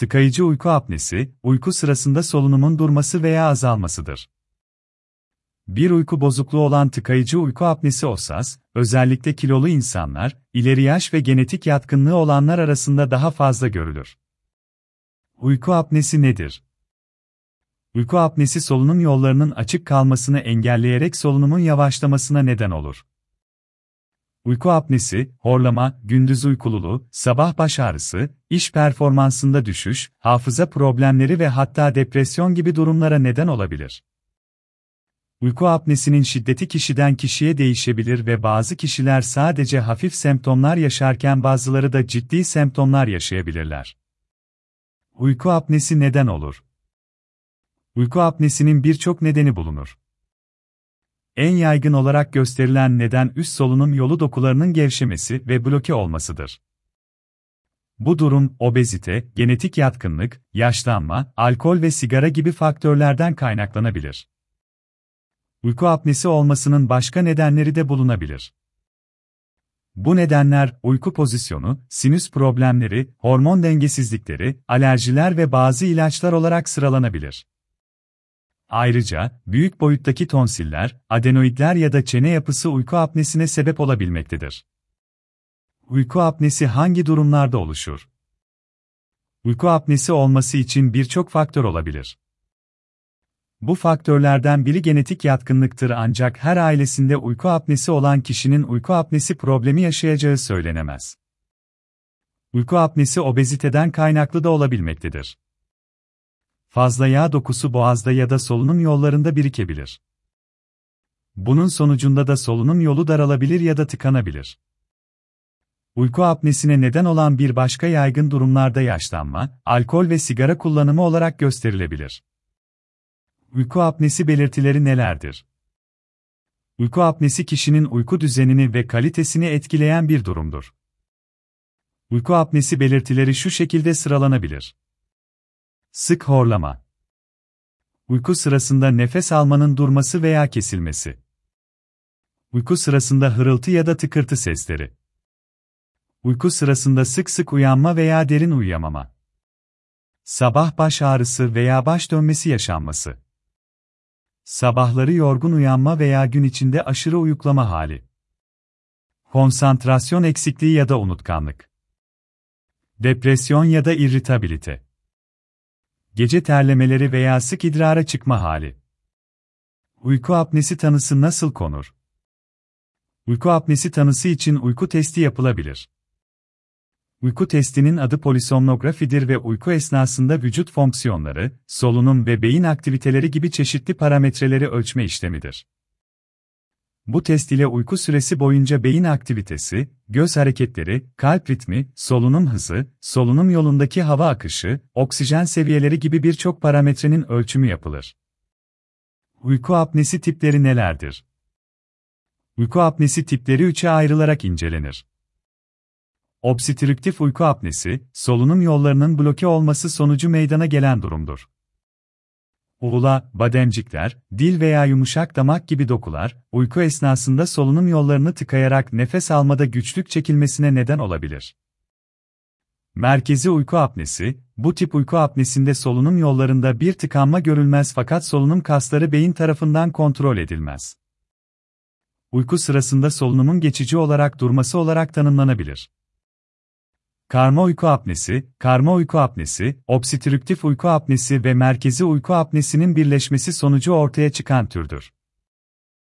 tıkayıcı uyku apnesi, uyku sırasında solunumun durması veya azalmasıdır. Bir uyku bozukluğu olan tıkayıcı uyku apnesi OSAS, özellikle kilolu insanlar, ileri yaş ve genetik yatkınlığı olanlar arasında daha fazla görülür. Uyku apnesi nedir? Uyku apnesi solunum yollarının açık kalmasını engelleyerek solunumun yavaşlamasına neden olur. Uyku apnesi, horlama, gündüz uykululuğu, sabah baş ağrısı, iş performansında düşüş, hafıza problemleri ve hatta depresyon gibi durumlara neden olabilir. Uyku apnesinin şiddeti kişiden kişiye değişebilir ve bazı kişiler sadece hafif semptomlar yaşarken bazıları da ciddi semptomlar yaşayabilirler. Uyku apnesi neden olur? Uyku apnesinin birçok nedeni bulunur. En yaygın olarak gösterilen neden üst solunum yolu dokularının gevşemesi ve bloke olmasıdır. Bu durum, obezite, genetik yatkınlık, yaşlanma, alkol ve sigara gibi faktörlerden kaynaklanabilir. Uyku apnesi olmasının başka nedenleri de bulunabilir. Bu nedenler, uyku pozisyonu, sinüs problemleri, hormon dengesizlikleri, alerjiler ve bazı ilaçlar olarak sıralanabilir. Ayrıca, büyük boyuttaki tonsiller, adenoidler ya da çene yapısı uyku apnesine sebep olabilmektedir. Uyku apnesi hangi durumlarda oluşur? Uyku apnesi olması için birçok faktör olabilir. Bu faktörlerden biri genetik yatkınlıktır ancak her ailesinde uyku apnesi olan kişinin uyku apnesi problemi yaşayacağı söylenemez. Uyku apnesi obeziteden kaynaklı da olabilmektedir. Fazla yağ dokusu boğazda ya da solunum yollarında birikebilir. Bunun sonucunda da solunum yolu daralabilir ya da tıkanabilir. Uyku apnesine neden olan bir başka yaygın durumlarda yaşlanma, alkol ve sigara kullanımı olarak gösterilebilir. Uyku apnesi belirtileri nelerdir? Uyku apnesi kişinin uyku düzenini ve kalitesini etkileyen bir durumdur. Uyku apnesi belirtileri şu şekilde sıralanabilir. Sık horlama. Uyku sırasında nefes almanın durması veya kesilmesi. Uyku sırasında hırıltı ya da tıkırtı sesleri. Uyku sırasında sık sık uyanma veya derin uyuyamama. Sabah baş ağrısı veya baş dönmesi yaşanması. Sabahları yorgun uyanma veya gün içinde aşırı uyuklama hali. Konsantrasyon eksikliği ya da unutkanlık. Depresyon ya da irritabilite. Gece terlemeleri veya sık idrara çıkma hali. Uyku apnesi tanısı nasıl konur? Uyku apnesi tanısı için uyku testi yapılabilir. Uyku testinin adı polisomnografidir ve uyku esnasında vücut fonksiyonları, solunum ve beyin aktiviteleri gibi çeşitli parametreleri ölçme işlemidir. Bu test ile uyku süresi boyunca beyin aktivitesi, göz hareketleri, kalp ritmi, solunum hızı, solunum yolundaki hava akışı, oksijen seviyeleri gibi birçok parametrenin ölçümü yapılır. Uyku apnesi tipleri nelerdir? Uyku apnesi tipleri üçe ayrılarak incelenir. Obstrüktif uyku apnesi, solunum yollarının bloke olması sonucu meydana gelen durumdur. Uğula, bademcikler, dil veya yumuşak damak gibi dokular, uyku esnasında solunum yollarını tıkayarak nefes almada güçlük çekilmesine neden olabilir. Merkezi uyku apnesi, bu tip uyku apnesinde solunum yollarında bir tıkanma görülmez fakat solunum kasları beyin tarafından kontrol edilmez. Uyku sırasında solunumun geçici olarak durması olarak tanımlanabilir. Karma uyku apnesi, karma uyku apnesi, obstrüktif uyku apnesi ve merkezi uyku apnesinin birleşmesi sonucu ortaya çıkan türdür.